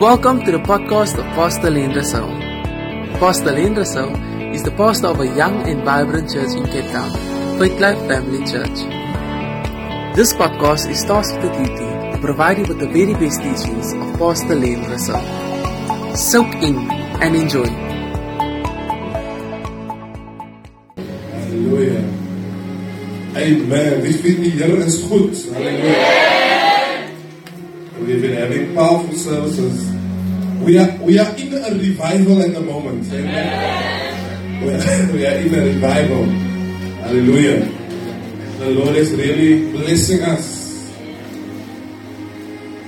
Welcome to the podcast of Pastor Len Russell. Pastor Len Russell is the pastor of a young and vibrant church in Cape Town, Faith Life Family Church. This podcast is tasked with the duty to provide you with the very best teachings of Pastor Len Russell. Soak in and enjoy. Halleluja. Amen. Wie vindt die Here is goed? Halleluja. We've been having powerful services. We are we are in a revival at the moment. Amen. We are, we are in a revival. Hallelujah. The Lord is really blessing us.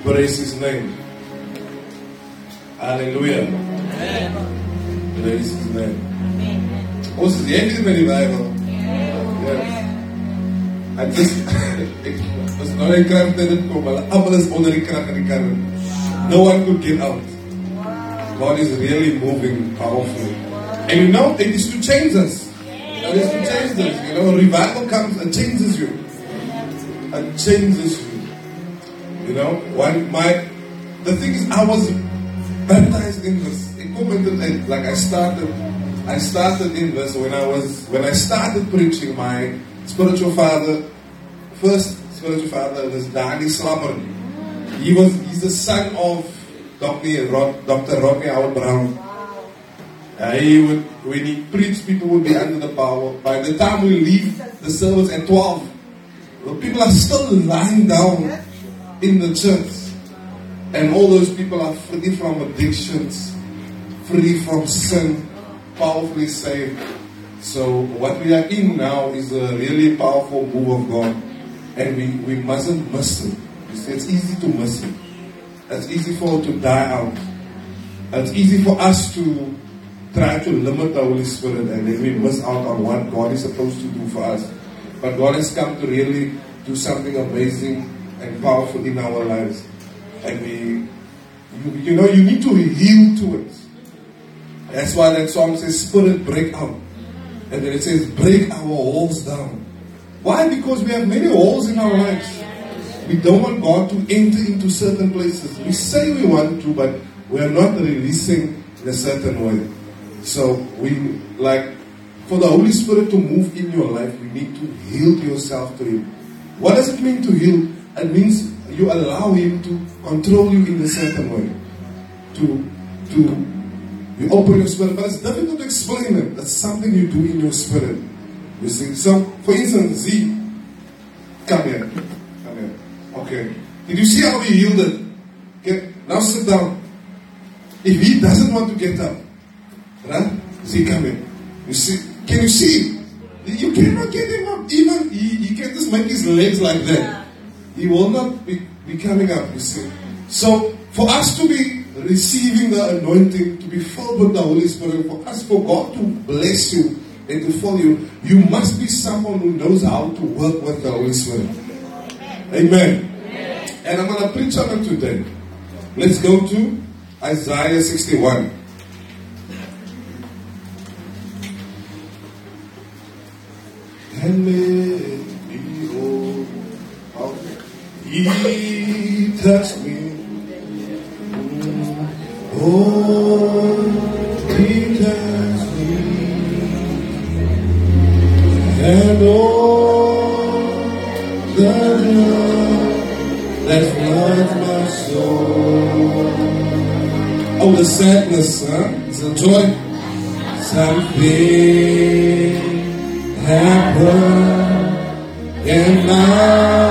Praise His name. Hallelujah. Praise His name. Ons is jy in the revival? Yes. I just was in onder die krag in. No one could get out. God is really moving powerfully. And you know, it is to change us. It is to change us. You know, revival comes and changes you. And changes you. You know, one my the thing is I was baptized in this. It come like I started I started in this when I was when I started preaching my spiritual father, first spiritual father was Danny Slammer. He was he's the son of Dr. Dr. Rodney Howard-Browne. Uh, he would when he preached, people would be under the power. By the time we leave the service at 12, the people are still lying down in the church. And all those people are free from addictions, free from sin, powerfully saved. So what we are in now is a really powerful move of God. And we, we mustn't miss it. It's, easy to miss it. It's easy for it to die out. It's easy for us to try to limit the Holy Spirit and then we miss out on what God is supposed to do for us. But God has come to really do something amazing and powerful in our lives. And we, you, you know, you need to yield to it. That's why that song says, Spirit, break out. And then it says, break our walls down. Why? Because we have many walls in our lives. We don't want God to enter into certain places. We say we want to, but we are not releasing in a certain way. So we like for the Holy Spirit to move in your life, you need to yield yourself to Him. What does it mean to yield? It means you allow Him to control you in a certain way. To to you open your spirit, but it's difficult to explain it. That's something you do in your spirit. You see. So for instance, Z, come here. Come here. Okay. Did you see how he yielded? Okay, now sit down. If he doesn't want to get up, right? See, come here. You see, can you see? You cannot get him up. Even he, he can just make his legs like that. He will not be, be coming up, you see. So for us to be receiving the anointing, to be filled with the Holy Spirit, for us, for God to bless you and to fill you, you must be someone who knows how to work with the Holy Spirit. Amen. And I'm going to preach on it today. Let's go to Isaiah 61. And. He touched me. Oh, the sadness, huh? It's a joy. Something happened, and now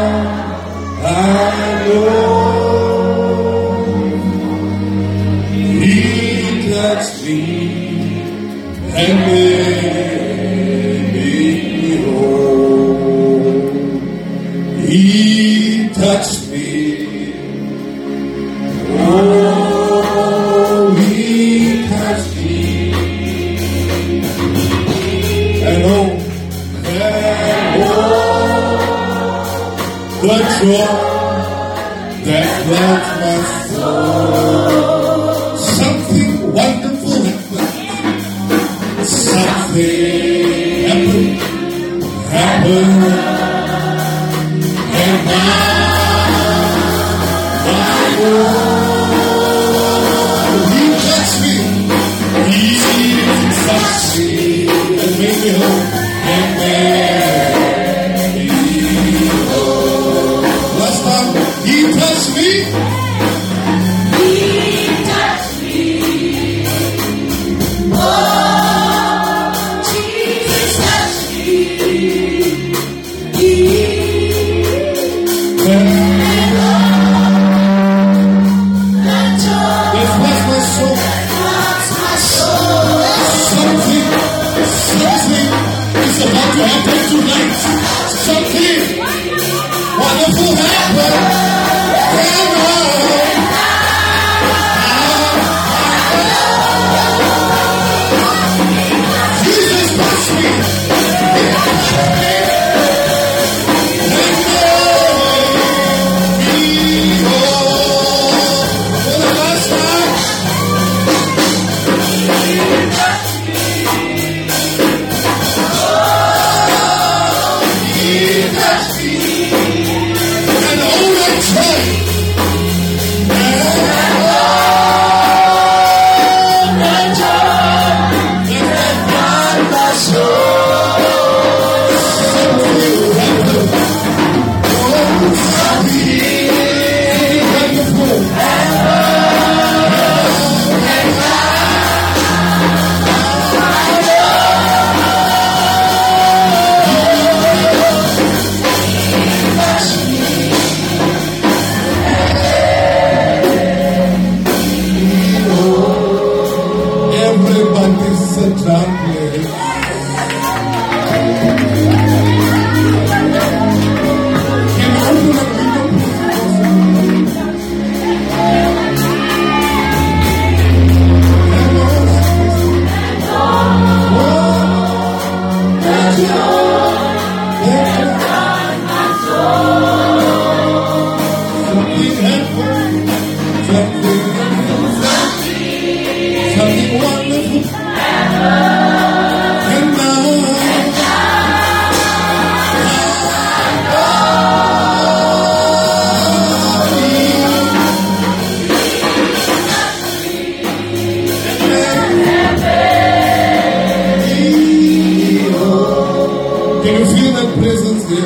Can you feel that presence there?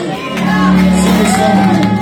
Sing a.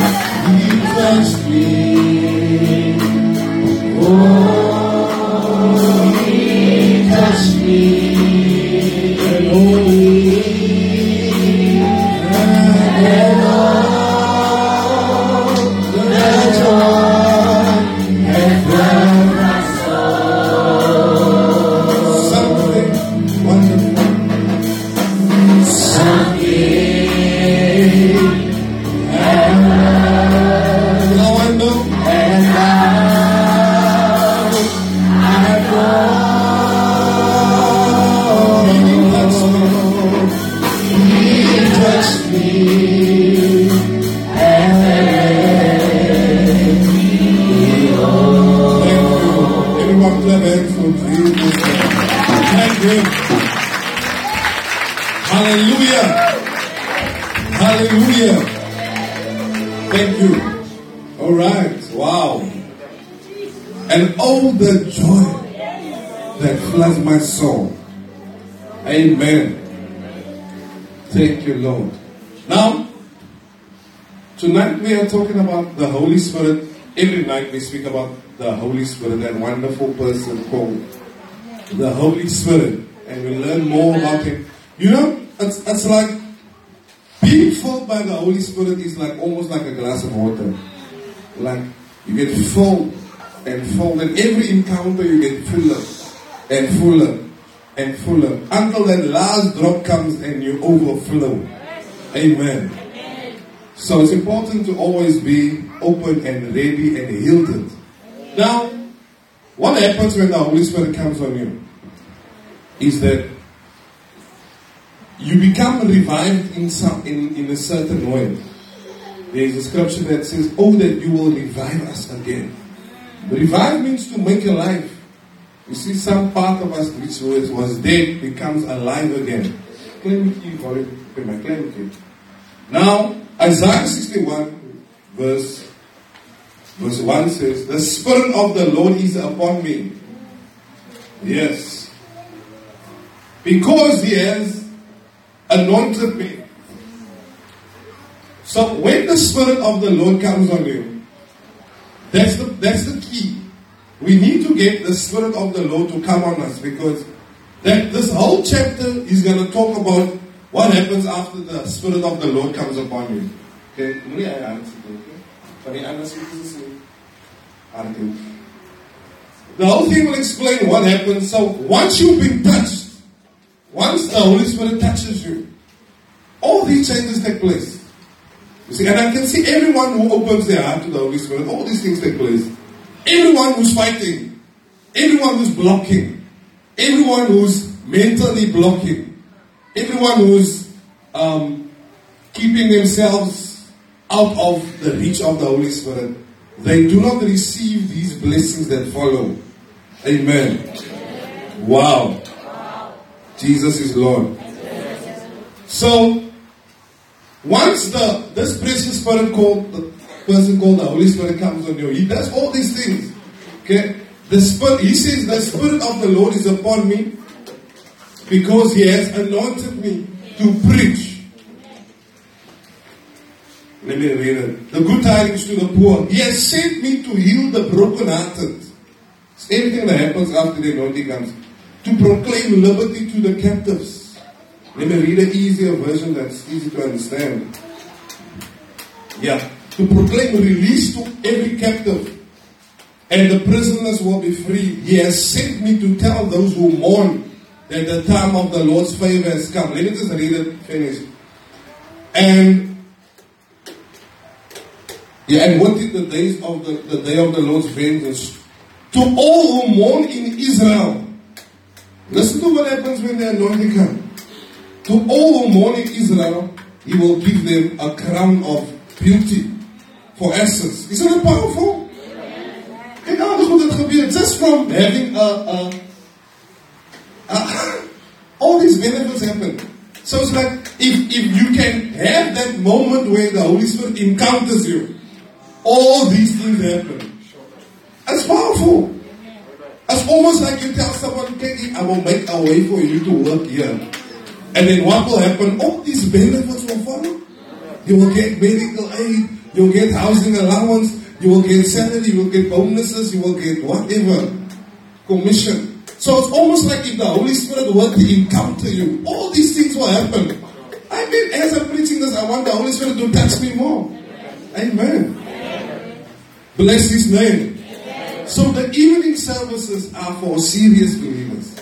speak about the Holy Spirit, that wonderful person called the Holy Spirit, and we learn more about Him. You know, it's, it's like being filled by the Holy Spirit is like almost like a glass of water. Like you get filled and filled, and every encounter you get fuller and fuller and fuller until that last drop comes and you overflow. Amen. So it's important to always be open and ready and yielded. Now, what happens when the Holy Spirit comes on you is that you become revived in some in, in a certain way. There is a scripture that says, Oh, that you will revive us again. Revive means to make alive. You see, some part of us which was, was dead becomes alive again. Now, Isaiah 61, verse, verse 1 says, The Spirit of the Lord is upon me. Yes. Because He has anointed me. So when the Spirit of the Lord comes on you, That's the, that's the key. We need to get the Spirit of the Lord to come on us because that this whole chapter is going to talk about what happens after the Spirit of the Lord comes upon you. Okay? The whole thing will explain what happens. So once you've been touched, once the Holy Spirit touches you, all these changes take place. You see, and I can see everyone who opens their heart to the Holy Spirit, all these things take place. Everyone who's fighting, everyone who's blocking, everyone who's mentally blocking, everyone who's um, keeping themselves out of the reach of the Holy Spirit, they do not receive these blessings that follow. Amen. Wow. Jesus is Lord. So, once the this precious spirit called the person called the Holy Spirit comes on you, he does all these things. Okay? The spirit he says the spirit of the Lord is upon me because he has anointed me to preach. Let me read it. The good tidings to the poor. He has sent me to heal the brokenhearted. It's everything that happens after the anointing comes. To proclaim liberty to the captives let me read an easier version that's easy to understand. Yeah. To proclaim release to every captive and the prisoners will be free. He has sent me to tell those who mourn that the time of the Lord's favor has come. Let me just read it, finish. And yeah, and what did the days of the, the day of the Lord's vengeance? To all who mourn in Israel. Listen to what happens when the anointing comes. To all who mourn in Israel, he will give them a crown of beauty for essence. Isn't that powerful? Gebeuren. Just from having a, a, all these benefits happen. So it's like if, if you can have that moment where the Holy Spirit encounters you, all these things happen. It's powerful. It's almost like you tell someone, okay, I will make a way for you to work here. And then what will happen? All these benefits will follow. You will get medical aid, you will get housing allowance, you will get salary, you will get bonuses, you will get whatever. Commission. So it's almost like if the Holy Spirit were to encounter you, all these things will happen. I mean, as I'm preaching this, I want the Holy Spirit to touch me more. Amen. Bless His name. So the evening services are for serious believers,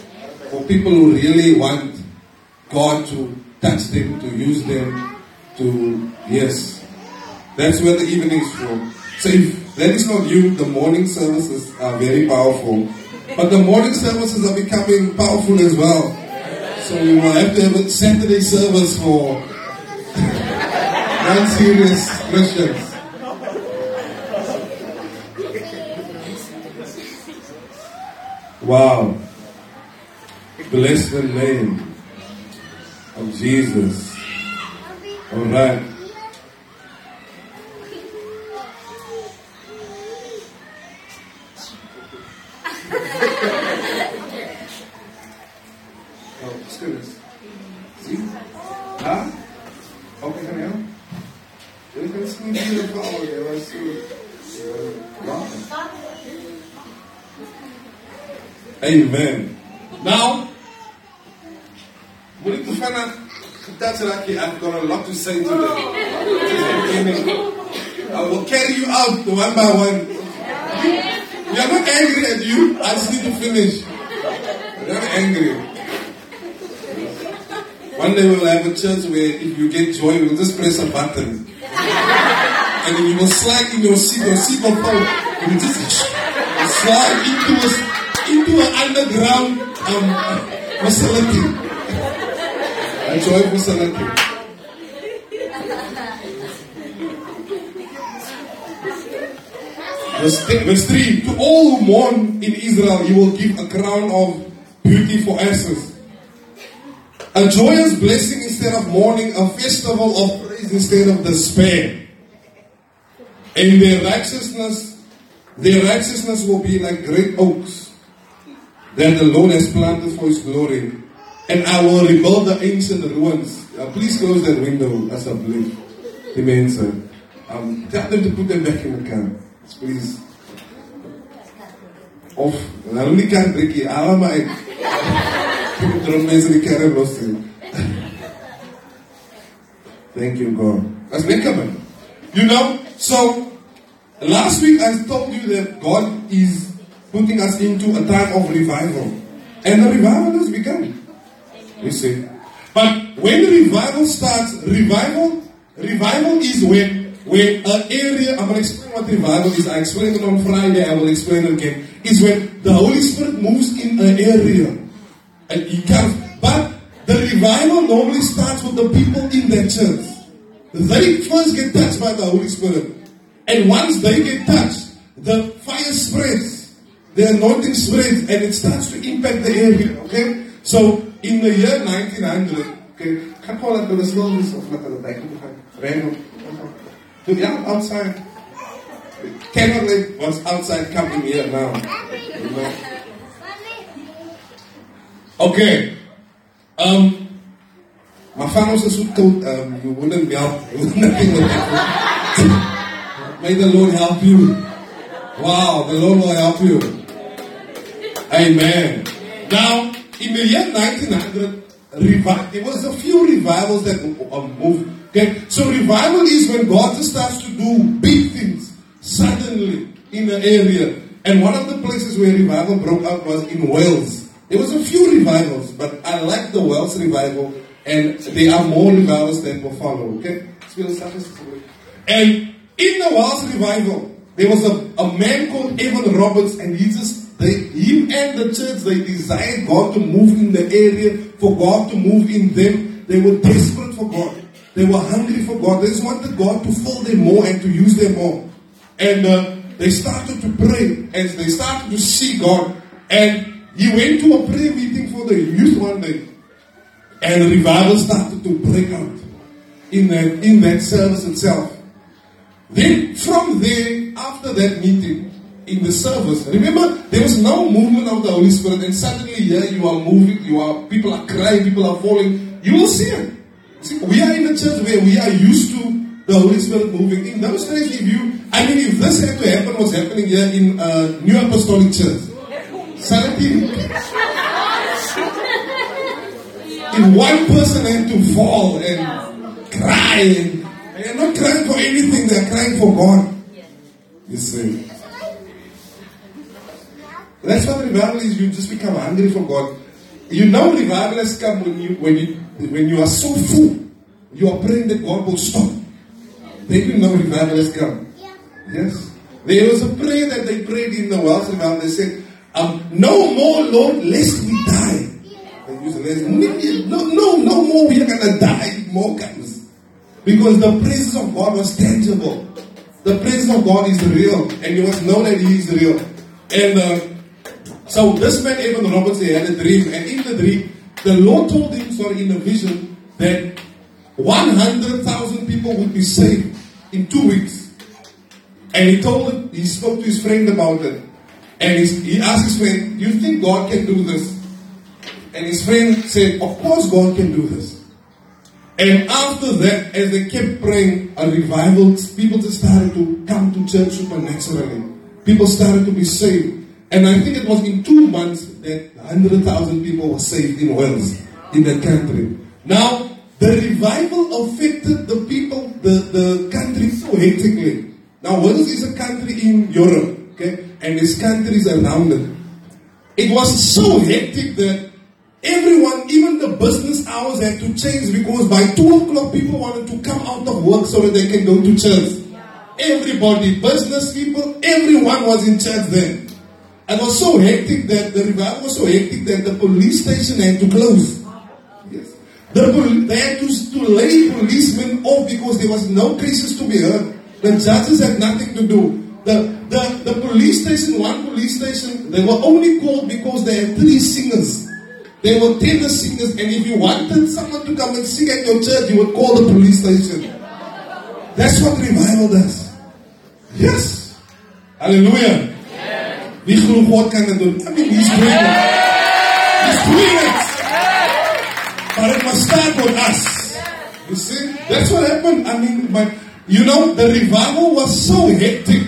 for people who really want God to touch them, to use them, to, yes. That's where the evening is from. So if that is not you, the morning services are very powerful. But the morning services are becoming powerful as well. So we will have to have a Saturday service for non-serious Christians. Wow. Bless the name of Jesus. All right. You Now, there. I see. Amen. Now, That's lucky. I've got a lot to say today. I will carry you out one by one. We are not angry at you. I just need to finish. We're not angry. One day we'll have a church where if you get joy, we'll just press a button. And then you will slide in your seat, your seat will fall. You just slide into a, into an underground um, joyful celebrity. Verse, verse 3 To all who mourn in Israel, you will give a crown of beauty for ashes. A joyous blessing instead of mourning, a festival of praise instead of despair. And their righteousness, their righteousness will be like great oaks that the Lord has planted for his glory. And I will rebuild the ancient ruins. Uh, please close that window as I believe. Amen, sir. Um, tell them to put them back in the car. Please. Of, nou nie kerk drukkie, haal maar uit. Droom mense die kerk los sien. Thank you, God. That's lekker man. You know, so last week I told you that God is putting us into a time of revival. And the revival has begun. You see. But when revival starts, revival, revival is when when an area, I'm to explain what revival is. I explained it on Friday, I will explain it again. Is when the Holy Spirit moves in an area. And he comes. But the revival normally starts with the people in that church. They first get touched by the Holy Spirit. And once they get touched, the fire spreads. The anointing spreads and it starts to impact the area. Okay? So in the year 1900, okay, I call it the slowness of like random. Yeah, outside. Cannot let what's outside come in here now. Okay. Um, my family is so cold, um, you wouldn't help. Nothing would happen. May the Lord help you. Wow, the Lord will help you. Amen. Now, in the year 1900, revi- there was a few revivals that uh, moved. Okay, so revival is when God starts to do big things suddenly in an area. And one of the places where revival broke out was in Wales. There was a few revivals, but I like the Wales revival, and there are more revivals that will follow. Okay, and in the Wales revival, there was a, a man called Evan Roberts, and he just they, him and the church, they desired God to move in the area, for God to move in them. They were desperate for God. They were hungry for God. They just wanted God to fill them more and to use them more. And uh, they started to pray and they started to see God. And he went to a prayer meeting for the youth one day. And revival started to break out in that, in that service itself. Then from there, after that meeting, in the service, remember there was no movement of the Holy Spirit, and suddenly here you are moving, you are people are crying, people are falling. You will see it. See, we are in a church where we are used to the Holy Spirit moving. In those days, if you, I mean, if this had to happen, what's happening here in uh, New Apostolic Church, suddenly, if one person had to fall and cry, and not crying for anything, they're crying for God. You see. That's what revival is. You just become hungry for God. You know revival has come when you when you when you are so full. You are praying that God will stop. Then you know revival has come. Yes. There was a prayer that they prayed in the Welsh revival. They said, um, "No more, Lord, lest we die." They the no, no, no more. We are gonna die. More comes because the presence of God was tangible. The presence of God is real, and you must know that He is real. And uh, so this man, Evan Roberts, he had a dream, and in the dream, the Lord told him, sorry, in a vision, that 100,000 people would be saved in two weeks. And he told him, he spoke to his friend about it. And he asked his friend, You think God can do this? And his friend said, Of course, God can do this. And after that, as they kept praying, a revival, people just started to come to church supernaturally. People started to be saved. And I think it was in two months that 100,000 people were saved in Wales, in that country. Now, the revival affected the people, the, the country so hectically. Now, Wales is a country in Europe, okay? And there's countries around it. It was so hectic that everyone, even the business hours had to change because by 2 o'clock people wanted to come out of work so that they can go to church. Everybody, business people, everyone was in church then. It was so hectic that the revival was so hectic that the police station had to close. Yes. The, they had to, to lay policemen off because there was no cases to be heard. The judges had nothing to do. The, the, the police station, one police station, they were only called because they had three singers. They were the singers, and if you wanted someone to come and sing at your church, you would call the police station. That's what revival does. Yes. Hallelujah. Wie glo God kan dit doen? I mean, he's doing it. He's doing it. But it must start with us. You see? That's what happened. I mean, but you know, the revival was so hectic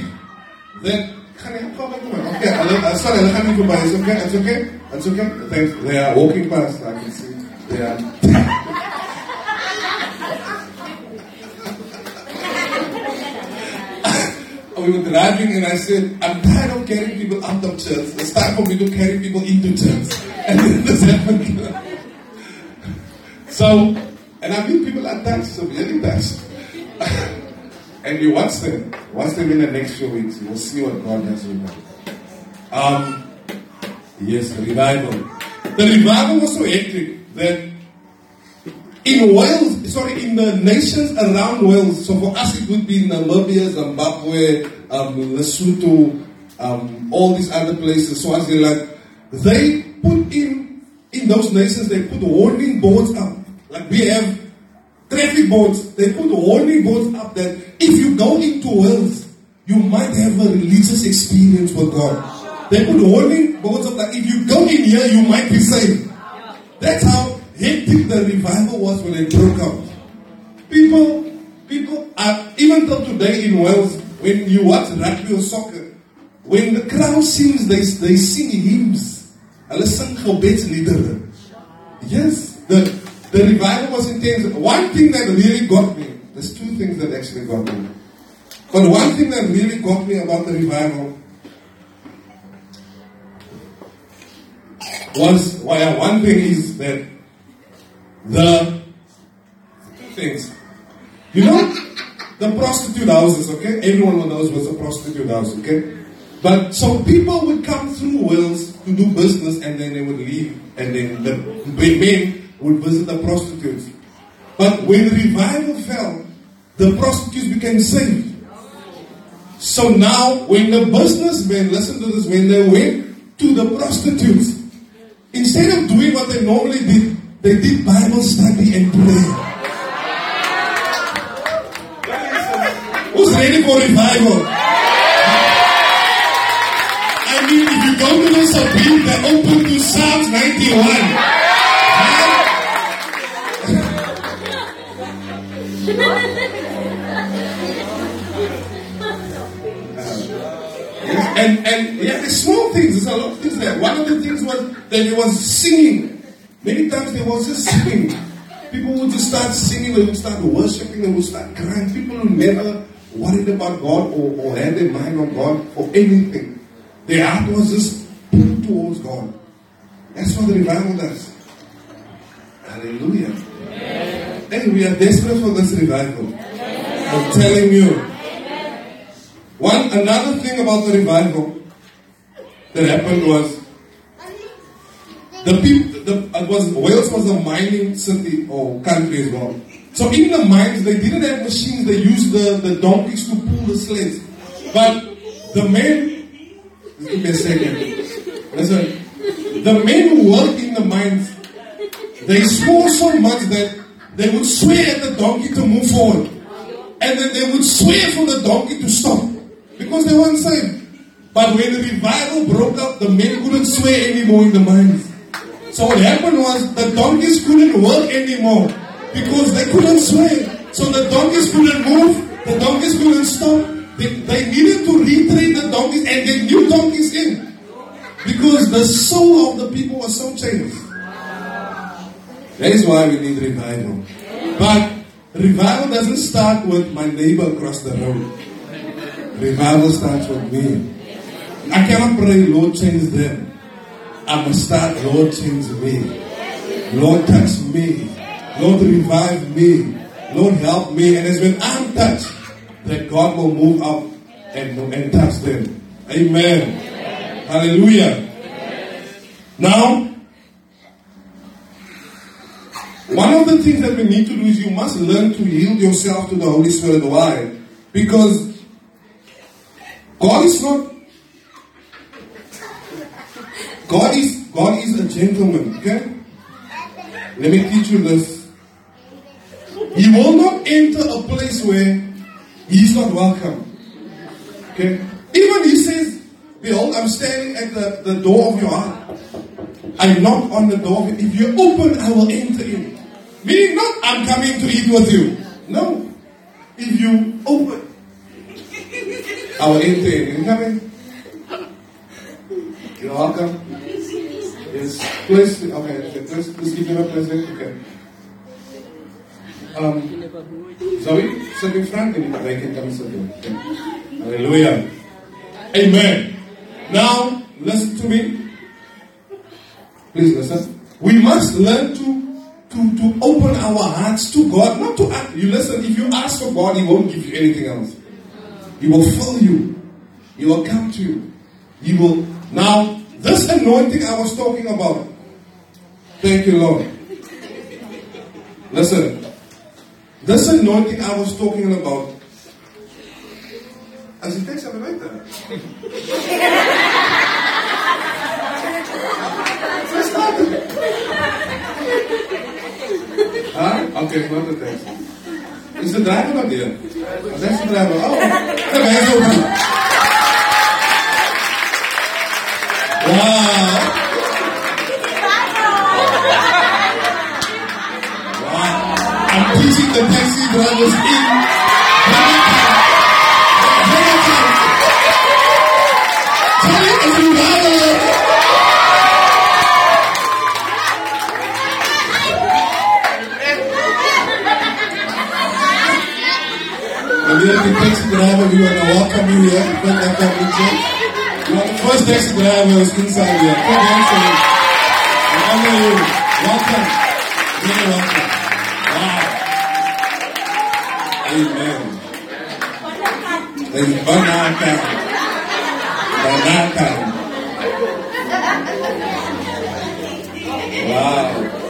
that can I come back to Okay, uh, sorry, verby. It's okay, it's okay, it's okay. Thanks. They are walking past, I can see. They are. we were driving and I said, I'm tired of carrying people out of church. It's time for me to carry people into church. And then this happened. so, and I mean people are touched, so really touched. And you watch them. Watch them in the next few weeks. You'll see what God has them. Um, yes, revival. The revival was so hectic that in Wales, sorry, in the nations around Wales, so for us it would be Namibia, Zimbabwe, um, Lesotho, um, all these other places, Swaziland, they put in, in those nations, they put warning boards up. Like we have traffic boards, they put warning boards up that if you go into Wales, you might have a religious experience with God. They put warning boards up that if you go in here, you might be saved. That's how hectic the revival was when it broke out. People, people are, even till today in Wales, when you watch rugby or soccer, when the crowd sings, they, they sing hymns. Hulle sing gebedsliedere. Yes, the, the revival was intense. One thing that really got me, that actually got me. But one thing that really got me about the revival was, well, one thing is that the two things. You know, the prostitute houses, okay? Everyone knows what's a prostitute house, okay? But so people would come through Wales to do business and then they would leave and then the men would visit the prostitutes. But when the revival fell, the prostitutes became saved. So now when the businessmen, listen to this, when they went to the prostitutes, instead of doing what they normally did, they did Bible study and prayer. Who's ready for revival? I mean, if you go to the shebeen, they're open to Psalms 91. and and yeah, the small things. There's a lot of things there. One of the things was that he was singing. Many times they was just singing. People would just start singing, they would start worshiping, they would start crying. People who never worried about God or, or had their mind on God or anything. Their heart was just put towards God. That's what the revival does. Hallelujah. Hey, we are desperate for this revival. I'm telling you. One another thing about the revival that happened was the people, the, was, Wales was a mining city or country as well. So in the mines, they didn't have machines, they used the, the donkeys to pull the sleds. But the men, give me a second. Listen, the men who worked in the mines, they swore so much that they would swear at the donkey to move forward. And then they would swear for the donkey to stop. Because they weren't saved. But when the revival broke up, the men couldn't swear anymore in the mines. So what happened was the donkeys couldn't work anymore because they couldn't sway. So the donkeys couldn't move, the donkeys couldn't stop. They, they needed to retrain the donkeys and get new donkeys in because the soul of the people was so changed. That is why we need revival. But revival doesn't start with my neighbor across the road. Revival starts with me. I cannot pray, Lord, change them. I must start, Lord, change me. Lord, touch me. Lord, revive me. Lord, help me. And it's when I'm touched that God will move up and, and touch them. Amen. Amen. Hallelujah. Amen. Now, one of the things that we need to do is you must learn to yield yourself to the Holy Spirit. Why? Because God is not God is God is a gentleman, okay? Let me teach you this. He will not enter a place where he's not welcome. Okay? Even he says, Behold, I'm standing at the, the door of your heart. I knock on the door. If you open, I will enter in. Meaning not I'm coming to eat with you. No. If you open, You coming? You're welcome. Yes, please. Okay, please, please give him a present. Okay. Um, Zoe, sit in front and they can come sit. Okay. Hallelujah. Amen. Now, listen to me. Please listen. We must learn to, to, to open our hearts to God. Not to ask. You listen, if you ask for God, He won't give you anything else. He will fill you. He will come to you. He will. Now, this anointing I was talking about. Thank you, Lord. Listen. This anointing I was talking about. As he takes right there. huh? Okay, not the text. Is the driver not there? That's the driver. Oh. Wow. I'm teaching the taxi drivers in. Tell We have the taxi driver, we want to welcome you here. Welcome to the church. You are the first taxi drivers inside here. Hands on. We you. Welcome. Very welcome. Wow. Amen. There's banana. Banana. Wow.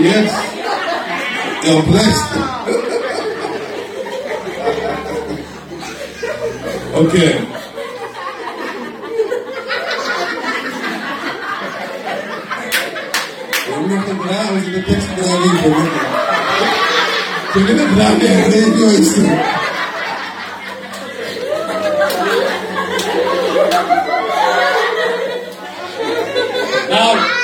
Yes. You're blessed. okay. Uno bravo, si me piace bravissimo. Che viene bravi a questo. Now,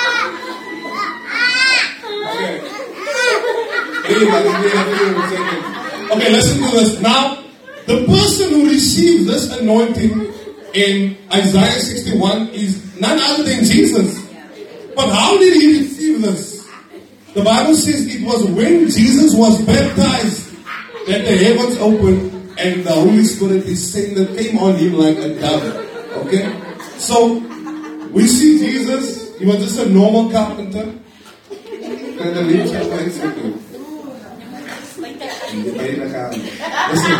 okay. Now, the person who receives this anointing in Isaiah 61 is none other than Jesus. But how did he receive this? The Bible says it was when Jesus was baptized that the heavens opened and the Holy Spirit descended, came on him like a dove. Okay? So, we see Jesus, he was just a normal carpenter. The lips are. Listen.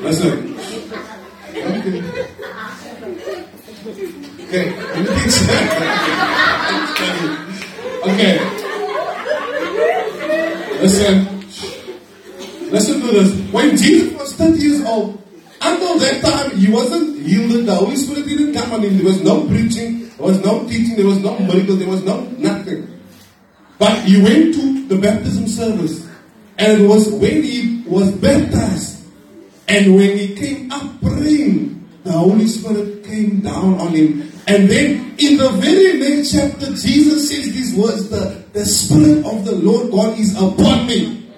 Listen. Okay. Okay. okay. Listen. Listen to this. When Jesus was 30 years old, until that time, he wasn't healed. The Holy Spirit didn't come on him. There was no preaching, there was no teaching, there was no miracle, there was no nothing. But he went to the baptism service. And was when he was baptized and when he came up praying, the Holy Spirit came down on him. And then in the very next chapter, Jesus says these words the, the Spirit of the Lord God is upon me.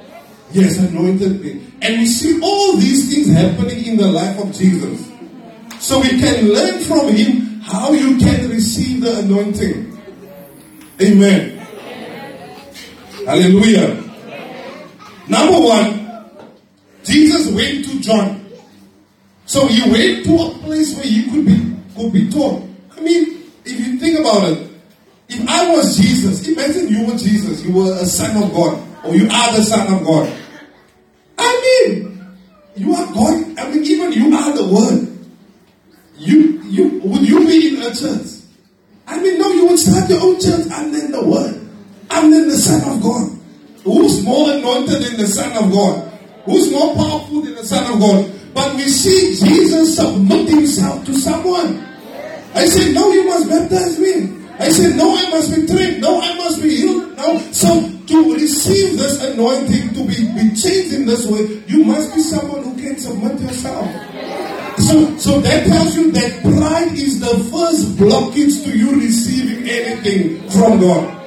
Yes, anointed me. And we see all these things happening in the life of Jesus. So we can learn from him how you can receive the anointing. Amen. Hallelujah. Number one, Jesus went to John. So he went to a place where he could be could be taught. I mean, if you think about it, if I was Jesus, imagine you were Jesus, you were a son of God, or you are the son of God. I mean, you are God. I mean, even you are the Word. You, you, would you be in a church? I mean, no, you would start your own church and then the Word, and then the Son of God. More anointed than the Son of God? Who's more powerful than the Son of God? But we see Jesus submit himself to someone. I said, No, you must baptize me. I said, No, I must be trained. No, I must be healed. No. So to receive this anointing, to be, be changed in this way, you must be someone who can submit yourself. So, so that tells you that pride is the first blockage to you receiving anything from God.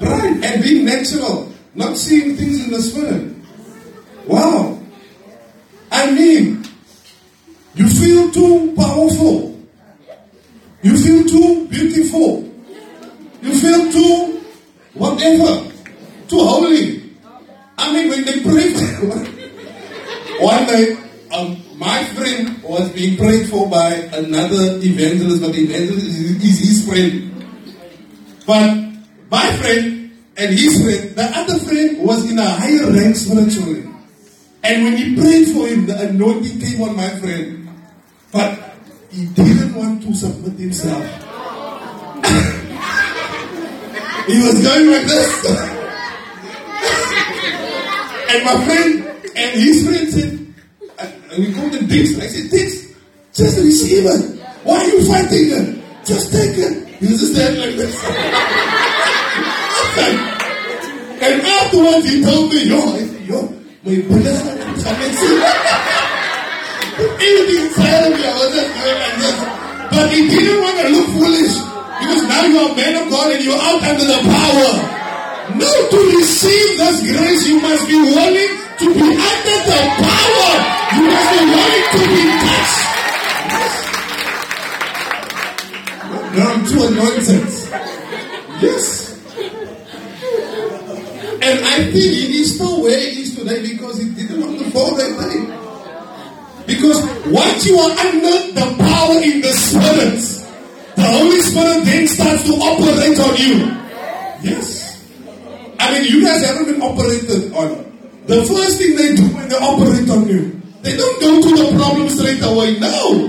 Pride and being natural, not seeing things in the spirit. Wow. I mean, you feel too powerful. You feel too beautiful. You feel too whatever, too holy. I mean, when they pray, one night, um, my friend was being prayed for by another evangelist, but the evangelist is his friend. But my friend and his friend, the other friend was in a higher rank spiritually. And when he prayed for him, the anointing came on my friend. But he didn't want to submit himself. he was going like this. and my friend and his friend said, and we called him Dix. I said, Dix, just receive it. Why are you fighting it? Just take it. He was just standing like this. and afterwards he told me, yo, I said, yo, my I can see Anything inside of me, I was just like this. But he didn't want to look foolish. Because now you are man of God and you're out under the power. Now to receive this grace, you must be willing to be under the power. You must be willing to be touched. Now I'm too anointed. Yes. And I think he is still where he is today because he didn't want to fall that day. Because once you are under the power in the Spirit, the Holy Spirit then starts to operate on you. Yes. I mean, you guys haven't been operated on. The first thing they do when they operate on you, they don't go to the problem straight away. No.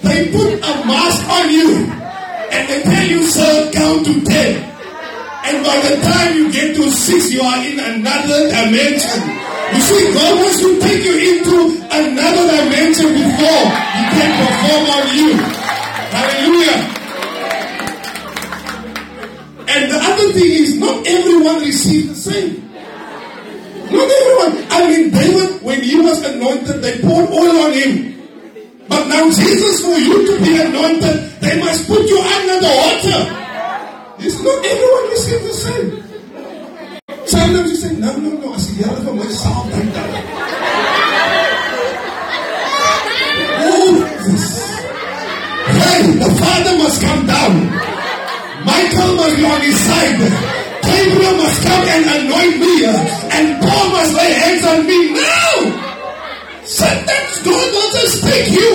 They put a mask on you and they tell you, sir, count to ten. And by the time you get to six, you are in another dimension. You see, God wants to take you into another dimension before He can perform on you. Hallelujah. And the other thing is, not everyone receives the same. Not everyone. I mean, David, when he was anointed, they poured oil on him. But now, Jesus, for you to be anointed, they must put you under the water. It's not everyone receives the same. Sometimes you say, no, no, no. I say, yeah, for my sound like that. Moses. Hey, the Father must come down. Michael must be on his side. Gabriel must come and anoint me. And Paul must lay hands on me now. Sometimes God wants to speak you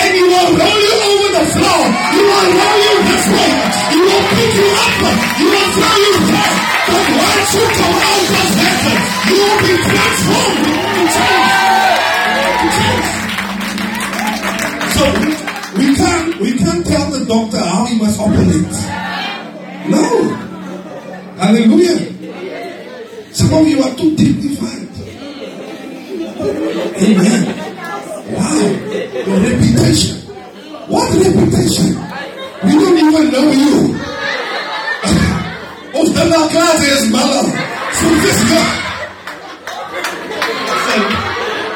and he will roll you over the floor. You will he must. No. Hallelujah. Some of you are too dignified. Amen. Wow. Your reputation. What reputation? We don't even know you. Of al klaar is. So this guy.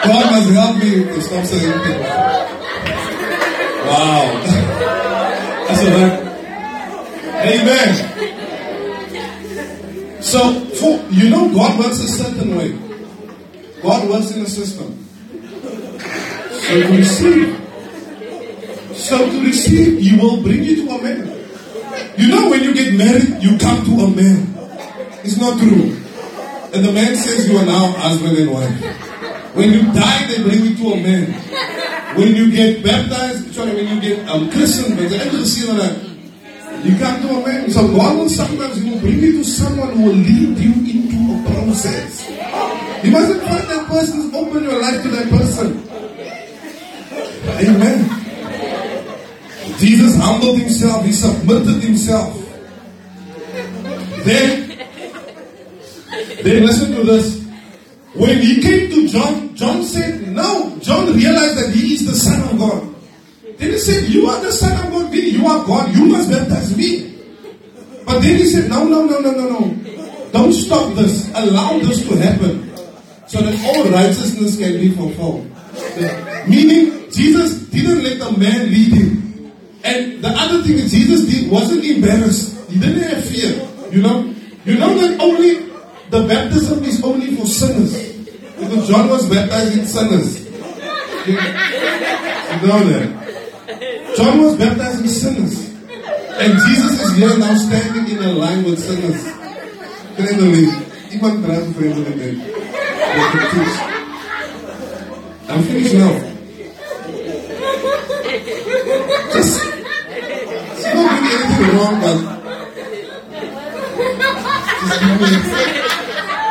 God must help me to stop saying things. Wow. That's all right. Amen. So, for, you know, God works a certain way. God works in a system. So to receive. So to receive, He will bring you to a man. You know, when you get married, you come to a man. It's not true. And the man says you are now husband and wife. When you die, they bring you to a man. When you get baptized, sorry, when you get um, christened, they that, you come to a man. So God will sometimes will bring you to someone who will lead you into a process. You mustn't find that person, open your life to that person. Amen. Jesus humbled himself, he submitted himself. Then, then listen to this. When he came to John, John said, No, John realized that he is the Son of God. Then he said, You are the Son of God, you are God, you must baptize me. But then he said, No, no, no, no, no, no. Don't stop this. Allow this to happen. So that all righteousness can be fulfilled. Meaning, Jesus didn't let the man lead him. And the other thing that Jesus did wasn't embarrassed. He didn't have fear. You know? You know that only the baptism is only for sinners. Because John was baptizing sinners. You know that. John was baptizing sinners. And Jesus is here now standing in a line with sinners. Friendly. Iemand praat vriendelijk met I'm finished now. Just, it's not doing anything wrong, but just give me, a,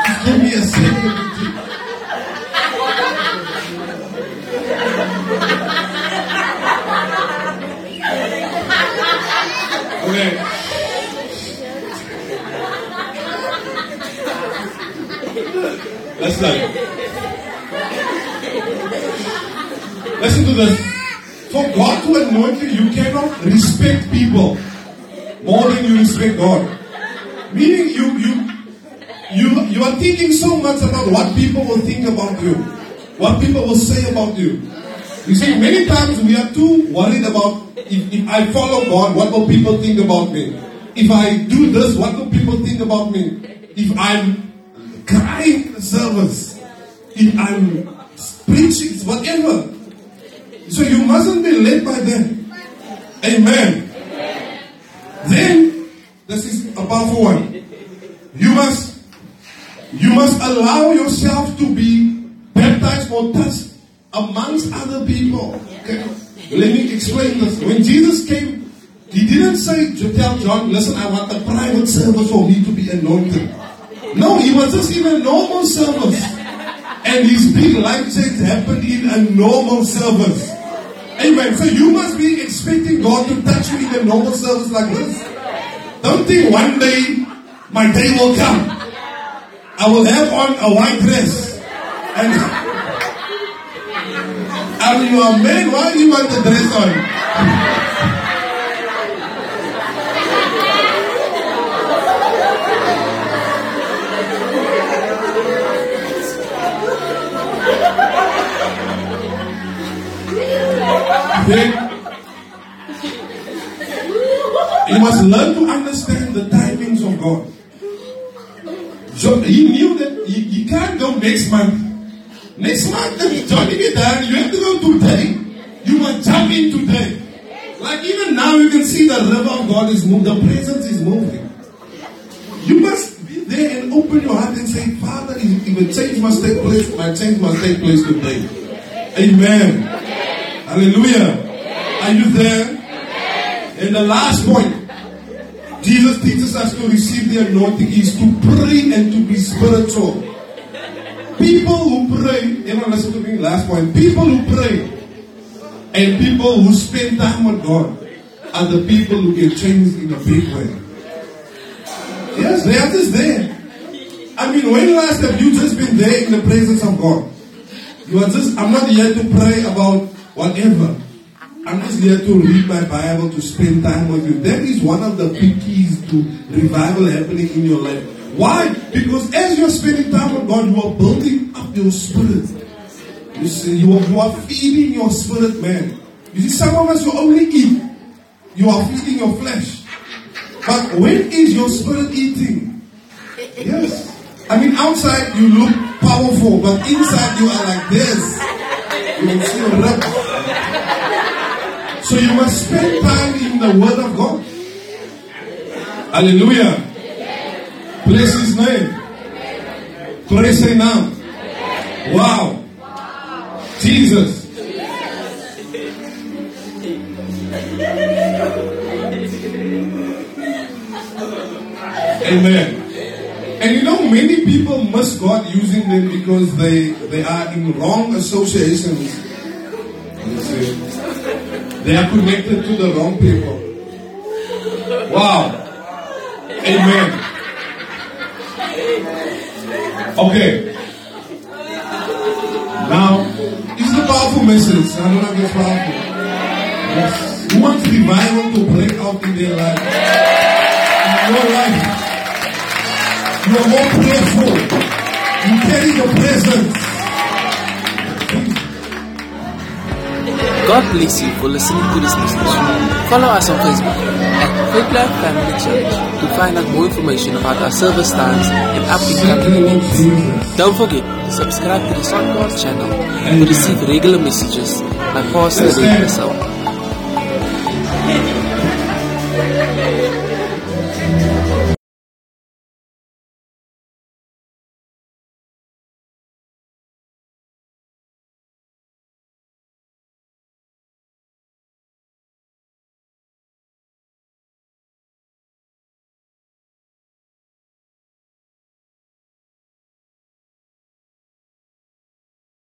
just give me a second. Okay. Let's. Listen to this. For God to anoint you, you cannot respect people more than you respect God. Meaning you you you you are thinking so much about what people will think about you, what people will say about you. You see, many times we are too worried about if, if I follow God, what will people think about me? If I do this, what will people think about me? If I'm crying in the I'm preaching, whatever. So you mustn't be led by them. Amen. Then, this is a powerful one. You must, you must allow yourself to be baptized or touched amongst other people. Okay? Let me explain this. When Jesus came, he didn't say to tell John, listen, I want a private service for me to be anointed. No, he was just in a normal service. And his big life change happened in a normal service. Amen. So you must be expecting God to touch you in a normal service like this. Don't think one day my day will come. I will have on a white dress. And and you are men, why do you want the dress on? You must learn to understand the timings of God. So he knew that he, can't go next month Next month, if Johnny be there, you have to go today. You must jump in today. Like even now, you can see the river of God is moving, the presence is moving. You must be there and open your heart and say, Father, if a change must take place, my change must take place today. Amen. Hallelujah. Are you there? And the last point, Jesus teaches us to receive the anointing is to pray and to be spiritual. People who pray, everyone listen to me, last point. People who pray and people who spend time with God are the people who get changed in a big way. Yes, they are just there. I mean, when last have you just been there in the presence of God? You are just, I'm not here to pray about whatever. I'm just here to read my Bible, to spend time with you. That is one of the big keys to revival happening in your life. Why? Because as you're spending time with God, you are building up your spirit. You see, you are, you are feeding your spirit, man. You see, some of us, you only eat. You are feeding your flesh. But when is your spirit eating? Yes. I mean, outside you look powerful, but inside you are like this. So you must spend time in the Word of God. Hallelujah. Bless his name. Praise him now. Wow. Jesus. Amen. And you know, many people miss God using them because they, they are in wrong associations. They are connected to the wrong people. Wow. Amen. Okay. Now, it's a powerful message. I don't know if it's powerful. Yes. Who wants revival to break out in their life? In your life. You are more prayerful. You carry the presence. God bless you for listening to this message. Follow us on Facebook at Faith Life Family Church to find out more information about our service times and upcoming events. Don't forget to subscribe to the Podcast channel to receive regular messages by Pastor Lee himself.